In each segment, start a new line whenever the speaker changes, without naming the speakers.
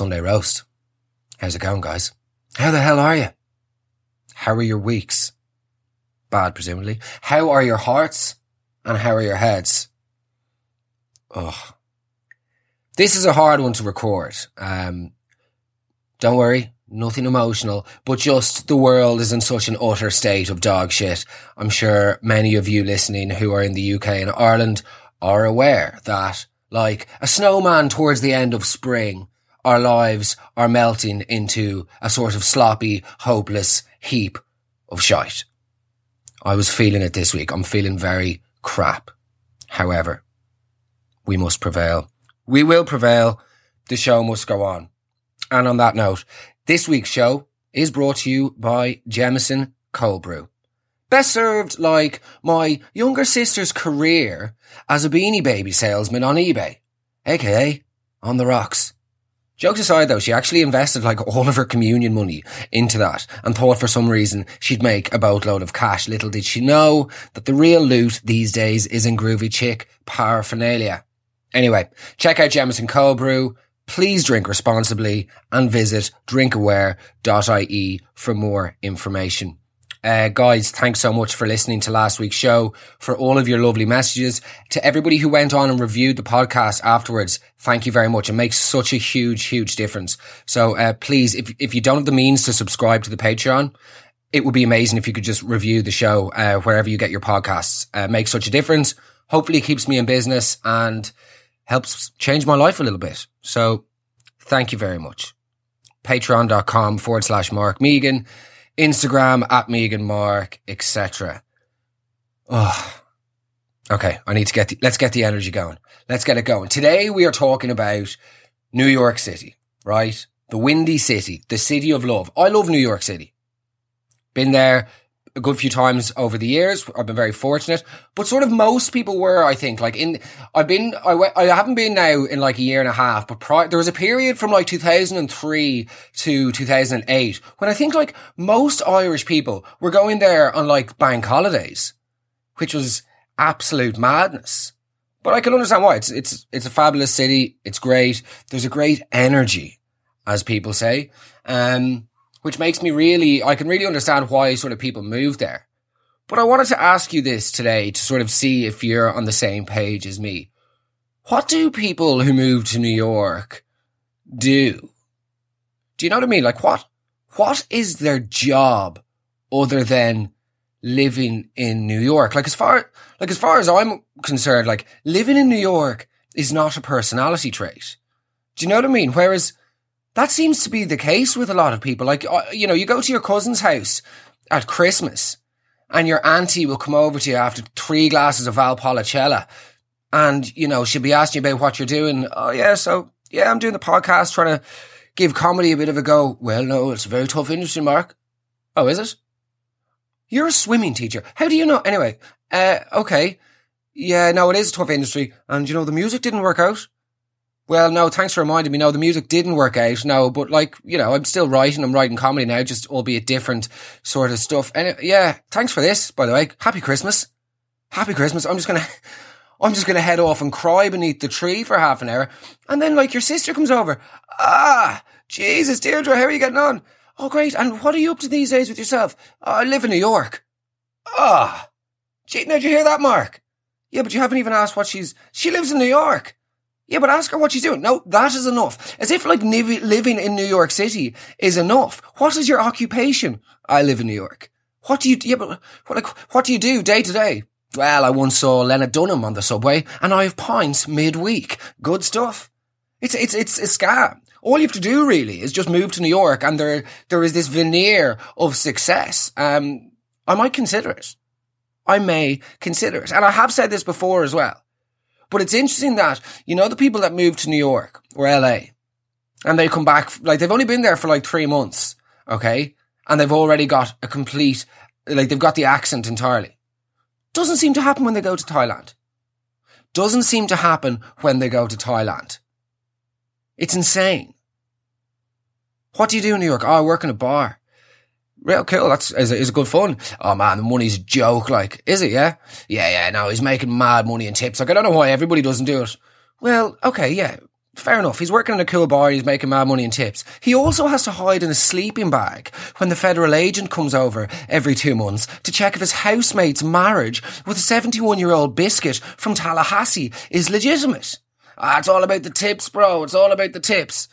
Sunday Roast. How's it going, guys? How the hell are you? How are your weeks? Bad, presumably. How are your hearts? And how are your heads? Oh. This is a hard one to record. Um, don't worry, nothing emotional, but just the world is in such an utter state of dog shit. I'm sure many of you listening who are in the UK and Ireland are aware that, like a snowman towards the end of spring, our lives are melting into a sort of sloppy, hopeless heap of shite. I was feeling it this week. I'm feeling very crap. However, we must prevail. We will prevail. The show must go on. And on that note, this week's show is brought to you by Jameson Cold Brew. Best served like my younger sister's career as a beanie baby salesman on eBay, aka on the rocks. Jokes aside though, she actually invested like all of her communion money into that and thought for some reason she'd make a boatload of cash. Little did she know that the real loot these days is in groovy chick paraphernalia. Anyway, check out Jameson Cold Brew. Please drink responsibly and visit drinkaware.ie for more information. Uh, guys, thanks so much for listening to last week's show, for all of your lovely messages. To everybody who went on and reviewed the podcast afterwards, thank you very much. It makes such a huge, huge difference. So, uh, please, if, if you don't have the means to subscribe to the Patreon, it would be amazing if you could just review the show, uh, wherever you get your podcasts. Uh, makes such a difference. Hopefully it keeps me in business and helps change my life a little bit. So thank you very much. Patreon.com forward slash Mark Megan. Instagram at Megan Mark, etc. Oh, okay. I need to get the, let's get the energy going. Let's get it going. Today we are talking about New York City, right? The windy city, the city of love. I love New York City. Been there a good few times over the years. I've been very fortunate, but sort of most people were, I think, like in, I've been, I, went, I haven't been now in like a year and a half, but there was a period from like 2003 to 2008 when I think like most Irish people were going there on like bank holidays, which was absolute madness. But I can understand why. It's, it's, it's a fabulous city. It's great. There's a great energy, as people say. Um, which makes me really, I can really understand why sort of people move there. But I wanted to ask you this today to sort of see if you're on the same page as me. What do people who move to New York do? Do you know what I mean? Like what, what is their job other than living in New York? Like as far, like as far as I'm concerned, like living in New York is not a personality trait. Do you know what I mean? Whereas that seems to be the case with a lot of people. Like, uh, you know, you go to your cousin's house at Christmas and your auntie will come over to you after three glasses of Valpolicella and, you know, she'll be asking you about what you're doing. Oh, yeah, so, yeah, I'm doing the podcast, trying to give comedy a bit of a go. Well, no, it's a very tough industry, Mark. Oh, is it? You're a swimming teacher. How do you know? Anyway, uh, okay. Yeah, no, it is a tough industry. And, you know, the music didn't work out. Well, no, thanks for reminding me. No, the music didn't work out. No, but like, you know, I'm still writing. I'm writing comedy now, just albeit different sort of stuff. And it, yeah, thanks for this, by the way. Happy Christmas. Happy Christmas. I'm just going to, I'm just going to head off and cry beneath the tree for half an hour. And then like your sister comes over. Ah, Jesus, Deirdre, how are you getting on? Oh, great. And what are you up to these days with yourself? Oh, I live in New York. Ah, gee, now did you hear that, Mark? Yeah, but you haven't even asked what she's, she lives in New York. Yeah, but ask her what she's doing. No, that is enough. As if like living in New York City is enough. What is your occupation? I live in New York. What do you, yeah, but what, like, what do you do day to day? Well, I once saw Lena Dunham on the subway and I have pints midweek. Good stuff. It's, it's, it's a scam. All you have to do really is just move to New York and there, there is this veneer of success. Um, I might consider it. I may consider it. And I have said this before as well. But it's interesting that, you know, the people that move to New York or LA and they come back, like they've only been there for like three months. Okay. And they've already got a complete, like they've got the accent entirely. Doesn't seem to happen when they go to Thailand. Doesn't seem to happen when they go to Thailand. It's insane. What do you do in New York? Oh, I work in a bar. Real cool. That's is, is good fun. Oh man, the money's a joke. Like, is it? Yeah, yeah, yeah. No, he's making mad money in tips. Like, I don't know why everybody doesn't do it. Well, okay, yeah, Fair enough. He's working in a cool bar. And he's making mad money in tips. He also has to hide in a sleeping bag when the federal agent comes over every two months to check if his housemate's marriage with a 71 year old biscuit from Tallahassee is legitimate. Ah, it's all about the tips, bro. It's all about the tips.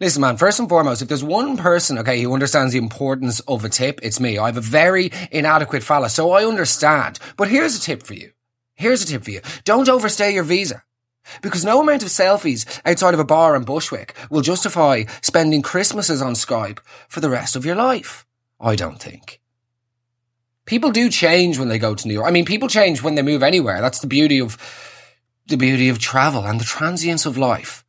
Listen, man, first and foremost, if there's one person, okay, who understands the importance of a tip, it's me. I have a very inadequate fella, so I understand. But here's a tip for you. Here's a tip for you. Don't overstay your visa. Because no amount of selfies outside of a bar in Bushwick will justify spending Christmases on Skype for the rest of your life. I don't think. People do change when they go to New York. I mean, people change when they move anywhere. That's the beauty of, the beauty of travel and the transience of life.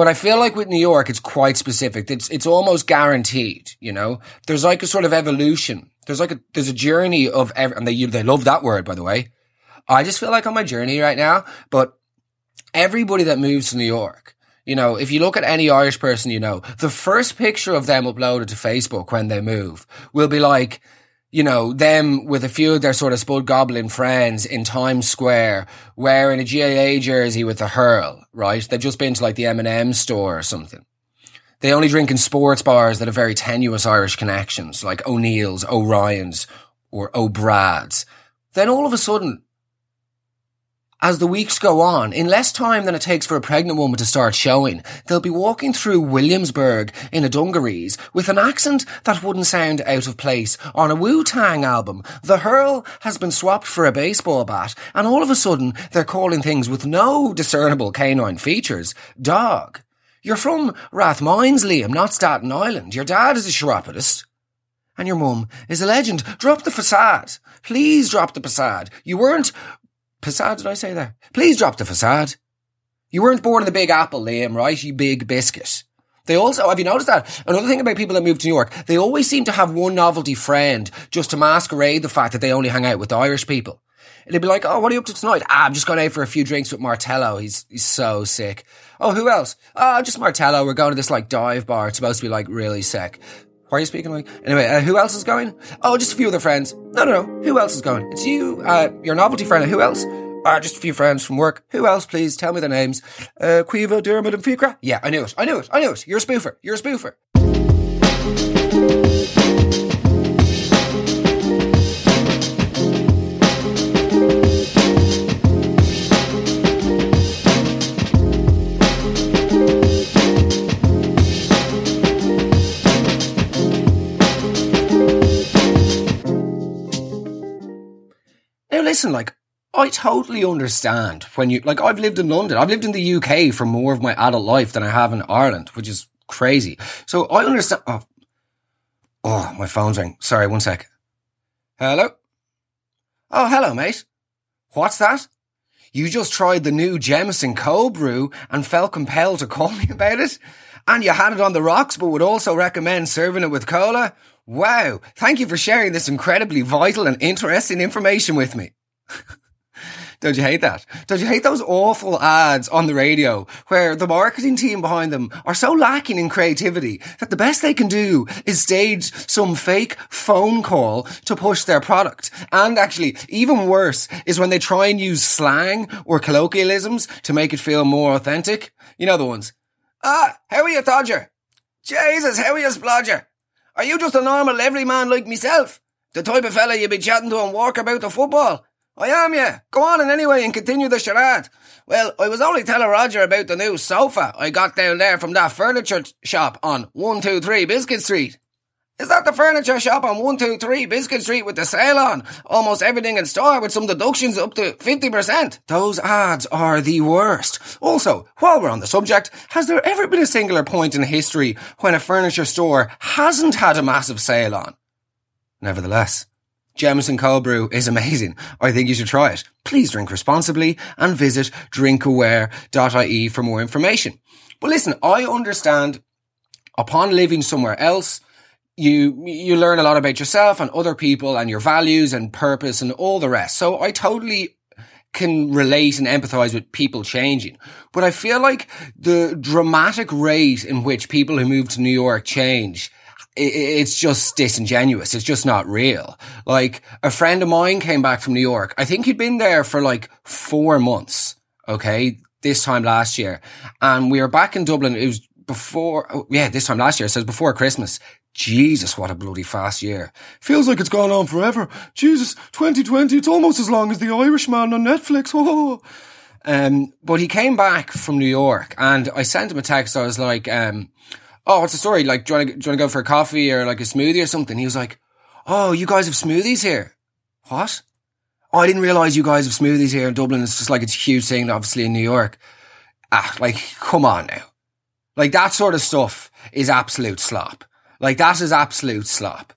But I feel like with New York, it's quite specific. It's, it's almost guaranteed, you know? There's like a sort of evolution. There's like a, there's a journey of, ev- and they, they love that word, by the way. I just feel like on my journey right now, but everybody that moves to New York, you know, if you look at any Irish person you know, the first picture of them uploaded to Facebook when they move will be like, you know, them with a few of their sort of Spud Goblin friends in Times Square wearing a GAA jersey with a hurl, right? They've just been to like the M&M store or something. They only drink in sports bars that have very tenuous Irish connections, like O'Neill's, O'Ryan's, or O'Brad's. Then all of a sudden, as the weeks go on, in less time than it takes for a pregnant woman to start showing, they'll be walking through Williamsburg in a dungarees with an accent that wouldn't sound out of place on a Wu-Tang album. The hurl has been swapped for a baseball bat, and all of a sudden they're calling things with no discernible canine features dog. You're from Rathmines, Liam, not Staten Island. Your dad is a chiropodist. And your mum is a legend. Drop the facade. Please drop the facade. You weren't Facade, did I say that? Please drop the facade. You weren't born in the Big Apple, Liam, right? You big biscuit. They also, have you noticed that? Another thing about people that move to New York, they always seem to have one novelty friend just to masquerade the fact that they only hang out with the Irish people. And they'd be like, oh, what are you up to tonight? Ah, I'm just going out for a few drinks with Martello. He's, he's so sick. Oh, who else? Ah, oh, just Martello. We're going to this like dive bar. It's supposed to be like really sick. Why are you speaking like? Anyway, uh, who else is going? Oh, just a few other friends. No, no, no. Who else is going? It's you, uh, your novelty friend. Who else? Uh, just a few friends from work. Who else, please? Tell me the names. Uh, Caoimhe, Dermot, and Fiachra. Yeah, I knew it. I knew it. I knew it. You're a spoofer. You're a spoofer. Listen, like, I totally understand when you, like, I've lived in London. I've lived in the UK for more of my adult life than I have in Ireland, which is crazy. So I understand. Oh, oh my phone's ring. Sorry, one sec. Hello? Oh, hello, mate. What's that? You just tried the new Jameson cold brew and felt compelled to call me about it? And you had it on the rocks, but would also recommend serving it with cola? Wow. Thank you for sharing this incredibly vital and interesting information with me. Don't you hate that? Don't you hate those awful ads on the radio where the marketing team behind them are so lacking in creativity that the best they can do is stage some fake phone call to push their product? And actually, even worse is when they try and use slang or colloquialisms to make it feel more authentic. You know the ones. Ah, how are you, Todger? Jesus, how are you, Splodger? Are you just a normal everyman like myself? The type of fella you'd be chatting to and walk about the football? I am, yeah. Go on and anyway and continue the charade. Well, I was only telling Roger about the new sofa I got down there from that furniture shop on 123 Biscuit Street. Is that the furniture shop on 123 Biscuit Street with the sale on? Almost everything in store with some deductions up to 50%. Those ads are the worst. Also, while we're on the subject, has there ever been a singular point in history when a furniture store hasn't had a massive sale on? Nevertheless, Jameson cold brew is amazing. I think you should try it. Please drink responsibly and visit drinkaware.ie for more information. But listen, I understand upon living somewhere else, you you learn a lot about yourself and other people and your values and purpose and all the rest. So I totally can relate and empathize with people changing. But I feel like the dramatic rate in which people who move to New York change it's just disingenuous. It's just not real. Like a friend of mine came back from New York. I think he'd been there for like four months. Okay. this time last year and we were back in Dublin. It was before, oh, yeah, this time last year. So it says before Christmas. Jesus, what a bloody fast year. Feels like it's gone on forever. Jesus, 2020, it's almost as long as The Irishman on Netflix. Um, but he came back from New York and I sent him a text. I was like, um, oh, what's the story? Like, do you want to, go for a coffee or like a smoothie or something? He was like, oh, you guys have smoothies here. What? Oh, I didn't realize you guys have smoothies here in Dublin. It's just like it's a huge thing, obviously in New York. Ah, like, come on now. Like that sort of stuff is absolute slop. Like that is absolute slop.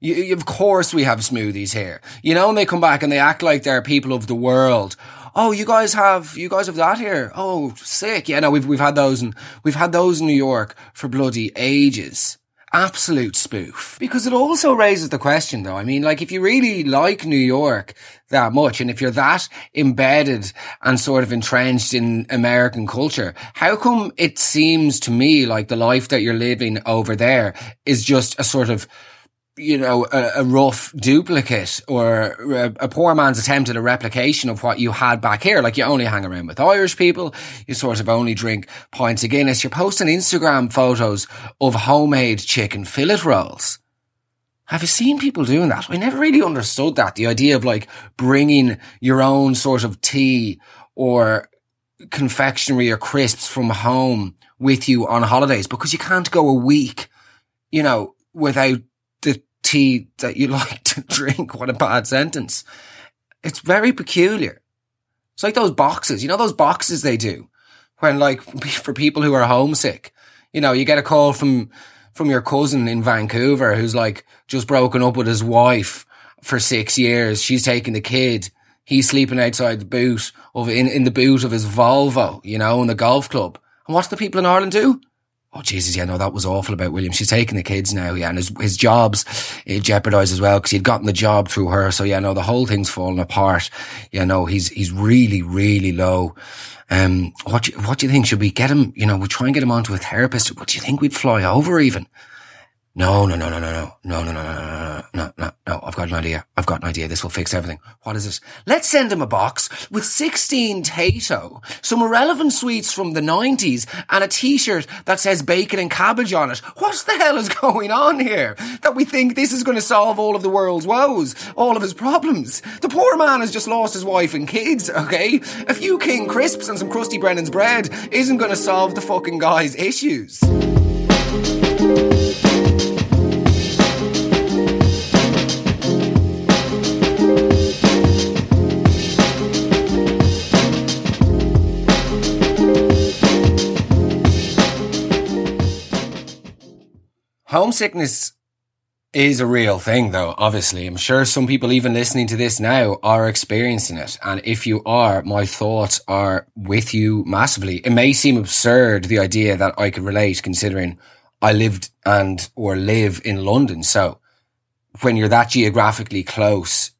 You, of course we have smoothies here. You know, and they come back and they act like they're people of the world. Oh, you guys have, you guys have that here. Oh, sick. Yeah, no, we've, we've had those and we've had those in New York for bloody ages absolute spoof. Because it also raises the question though. I mean, like if you really like New York that much and if you're that embedded and sort of entrenched in American culture, how come it seems to me like the life that you're living over there is just a sort of you know, a, a, rough duplicate or a, a, poor man's attempt at a replication of what you had back here. Like you only hang around with Irish people. You sort of only drink pints of Guinness. You're posting Instagram photos of homemade chicken fillet rolls. Have you seen people doing that? I never really understood that. The idea of like bringing your own sort of tea or confectionery or crisps from home with you on holidays because you can't go a week, you know, without tea that you like to drink. What a bad sentence. It's very peculiar. It's like those boxes, you know, those boxes they do when like for people who are homesick, you know, you get a call from, from your cousin in Vancouver who's like just broken up with his wife for six years. She's taking the kid. He's sleeping outside the boot of in, in the boot of his Volvo, you know, in the golf club. And what's the people in Ireland do? Oh Jesus, yeah, no, that was awful about William. She's taking the kids now, yeah, and his his job's jeopardised as well because he'd gotten the job through her. So yeah, no, the whole thing's falling apart. Yeah, no, he's he's really really low. Um, what do what do you think? Should we get him? You know, we try and get him onto a therapist. What do you think we'd fly over even? No, no, no, no, no, no, no, no, no, no, no, no, no. I've got an idea. I've got an idea. This will fix everything. What is it? Let's send him a box with 16 Tayto, some irrelevant sweets from the 90s, and a t-shirt that says bacon and cabbage on it. What the hell is going on here? That we think this is going to solve all of the world's woes, all of his problems. The poor man has just lost his wife and kids, okay? A few King crisps and some Krusty Brennan's bread isn't going to solve the fucking guy's issues. Homesickness is a real thing though, obviously. I'm sure some people even listening to this now are experiencing it. And if you are, my thoughts are with you massively. It may seem absurd, the idea that I could relate considering I lived and or live in London. So when you're that geographically close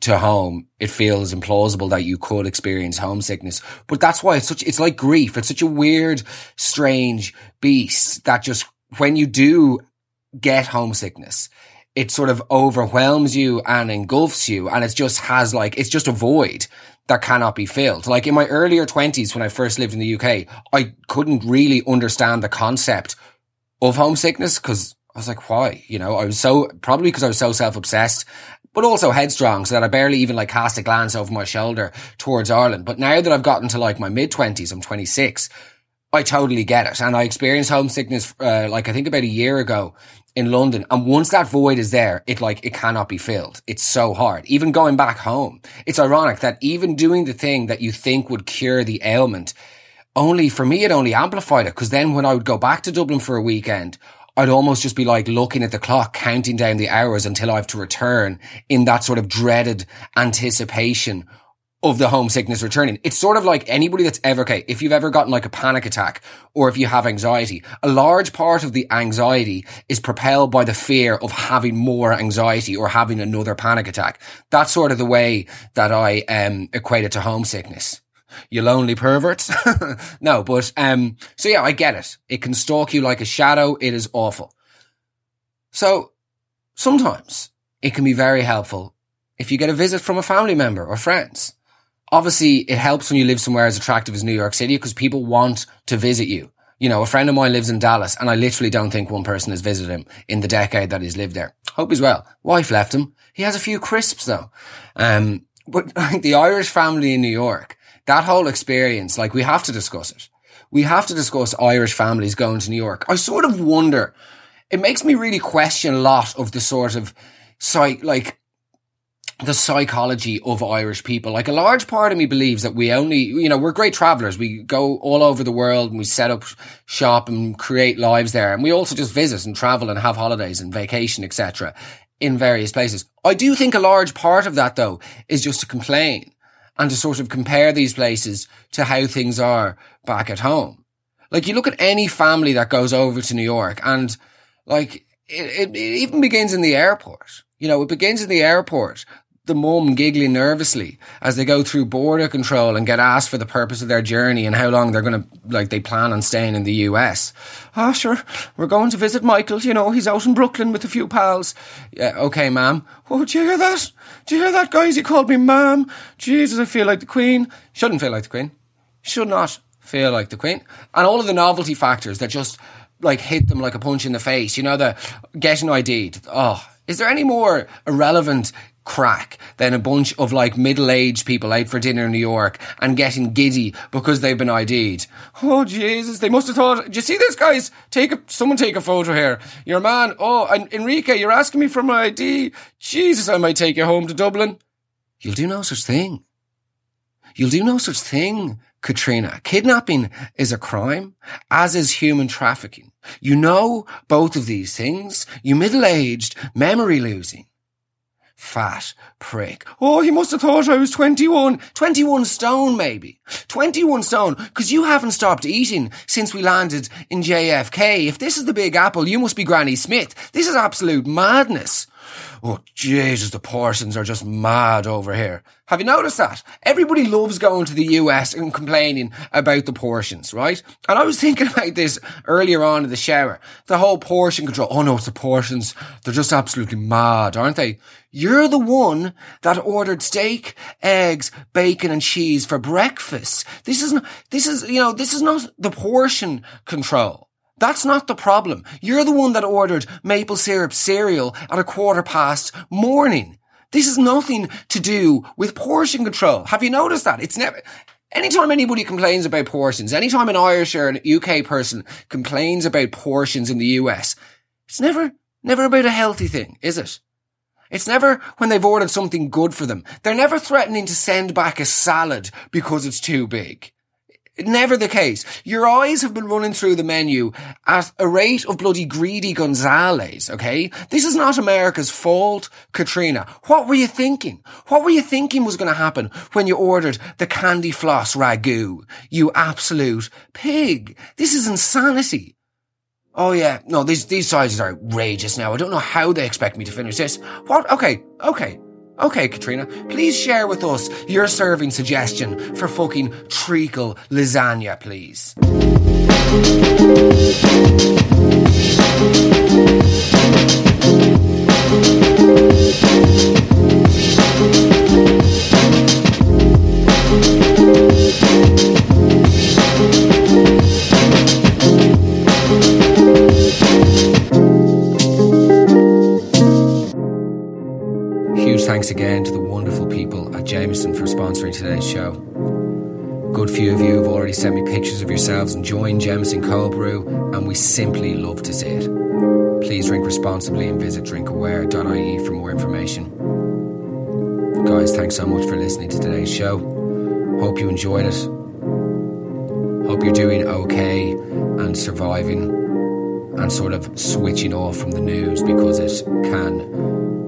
to home, it feels implausible that you could experience homesickness. But that's why it's such, it's like grief. It's such a weird, strange beast that just when you do get homesickness. It sort of overwhelms you and engulfs you and it just has like, it's just a void that cannot be filled. Like in my earlier twenties, when I first lived in the UK, I couldn't really understand the concept of homesickness because I was like, why? You know, I was so, probably because I was so self-obsessed, but also headstrong so that I barely even like cast a glance over my shoulder towards Ireland. But now that I've gotten to like my mid twenties, I'm 26, I totally get it. And I experienced homesickness, uh, like I think about a year ago in London. And once that void is there, it like, it cannot be filled. It's so hard. Even going back home, it's ironic that even doing the thing that you think would cure the ailment, only for me, it only amplified it. Cause then when I would go back to Dublin for a weekend, I'd almost just be like looking at the clock, counting down the hours until I have to return in that sort of dreaded anticipation of the homesickness returning. It's sort of like anybody that's ever, okay, if you've ever gotten like a panic attack or if you have anxiety, a large part of the anxiety is propelled by the fear of having more anxiety or having another panic attack. That's sort of the way that I, um, equate it to homesickness. You lonely perverts. no, but, um, so yeah, I get it. It can stalk you like a shadow. It is awful. So sometimes it can be very helpful if you get a visit from a family member or friends obviously it helps when you live somewhere as attractive as New York City because people want to visit you. You know, a friend of mine lives in Dallas and I literally don't think one person has visited him in the decade that he's lived there. Hope he's well. Wife left him. He has a few crisps though. Um, but the Irish family in New York, that whole experience, like we have to discuss it. We have to discuss Irish families going to New York. I sort of wonder, it makes me really question a lot of the sort of psych, like the psychology of Irish people. Like a large part of me believes that we only, you know, we're great travelers. We go all over the world and we set up shop and create lives there. And we also just visit and travel and have holidays and vacation, etc. in various places. I do think a large part of that though is just to complain and to sort of compare these places to how things are back at home. Like you look at any family that goes over to New York and like it, it, it even begins in the airport. You know, it begins in the airport the mum giggling nervously as they go through border control and get asked for the purpose of their journey and how long they're going to, like, they plan on staying in the US. Ah, oh, sure, we're going to visit Michael. You know, he's out in Brooklyn with a few pals. Yeah, okay, ma'am. Oh, do you hear that? Do you hear that, guys? He called me ma'am. Jesus, I feel like the Queen. Shouldn't feel like the Queen. Should not feel like the Queen. And all of the novelty factors that just, like, hit them like a punch in the face. You know, the getting ID'd. Oh, is there any more irrelevant crack than a bunch of like middle-aged people out for dinner in New York and getting giddy because they've been ID'd. Oh Jesus, they must have thought, do you see this guys? Take a, someone take a photo here. Your man, oh, and Enrique, you're asking me for my ID. Jesus, I might take you home to Dublin. You'll do no such thing. You'll do no such thing, Katrina. Kidnapping is a crime, as is human trafficking. You know both of these things. You middle-aged, memory losing. Fat prick. Oh, he must have thought I was 21. 21 stone, maybe. 21 stone, because you haven't stopped eating since we landed in JFK. If this is the Big Apple, you must be Granny Smith. This is absolute madness. Oh, Jesus, the portions are just mad over here. Have you noticed that? Everybody loves going to the US and complaining about the portions, right? And I was thinking about this earlier on in the shower. The whole portion control. Oh no, it's the portions. They're just absolutely mad, aren't they? You're the one that ordered steak, eggs, bacon and cheese for breakfast. This is not, this is, you know, this is not the portion control. That's not the problem. You're the one that ordered maple syrup cereal at a quarter past morning. This is nothing to do with portion control. Have you noticed that? It's never, anytime anybody complains about portions, anytime an Irish or an UK person complains about portions in the US, it's never, never about a healthy thing, is it? It's never when they've ordered something good for them. They're never threatening to send back a salad because it's too big. Never the case. Your eyes have been running through the menu at a rate of bloody greedy Gonzales, okay? This is not America's fault, Katrina. What were you thinking? What were you thinking was going to happen when you ordered the candy floss ragu? You absolute pig. This is insanity. Oh yeah, no, these, these sizes are outrageous now. I don't know how they expect me to finish this. What? Okay, okay. Okay, Katrina, please share with us your serving suggestion for fucking treacle lasagna, please. Thanks again to the wonderful people at Jameson for sponsoring today's show. Good few of you have already sent me pictures of yourselves enjoying Jameson cold brew, and we simply love to see it. Please drink responsibly and visit drinkaware.ie for more information. Guys, thanks so much for listening to today's show. Hope you enjoyed it. Hope you're doing okay and surviving and sort of switching off from the news because it can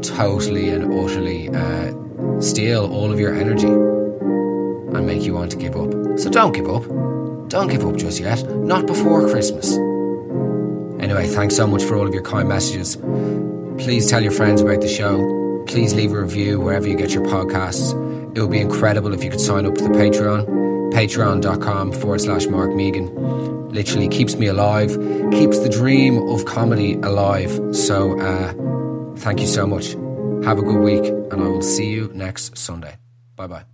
totally and utterly uh, steal all of your energy and make you want to give up. So don't give up. Don't give up just yet. Not before Christmas. Anyway, thanks so much for all of your kind messages. Please tell your friends about the show. Please leave a review wherever you get your podcasts. It would be incredible if you could sign up to the Patreon. Patreon.com forward slash Mark Megan. Literally keeps me alive, keeps the dream of comedy alive. So, uh, Thank you so much. Have a good week, and I will see you next Sunday. Bye bye.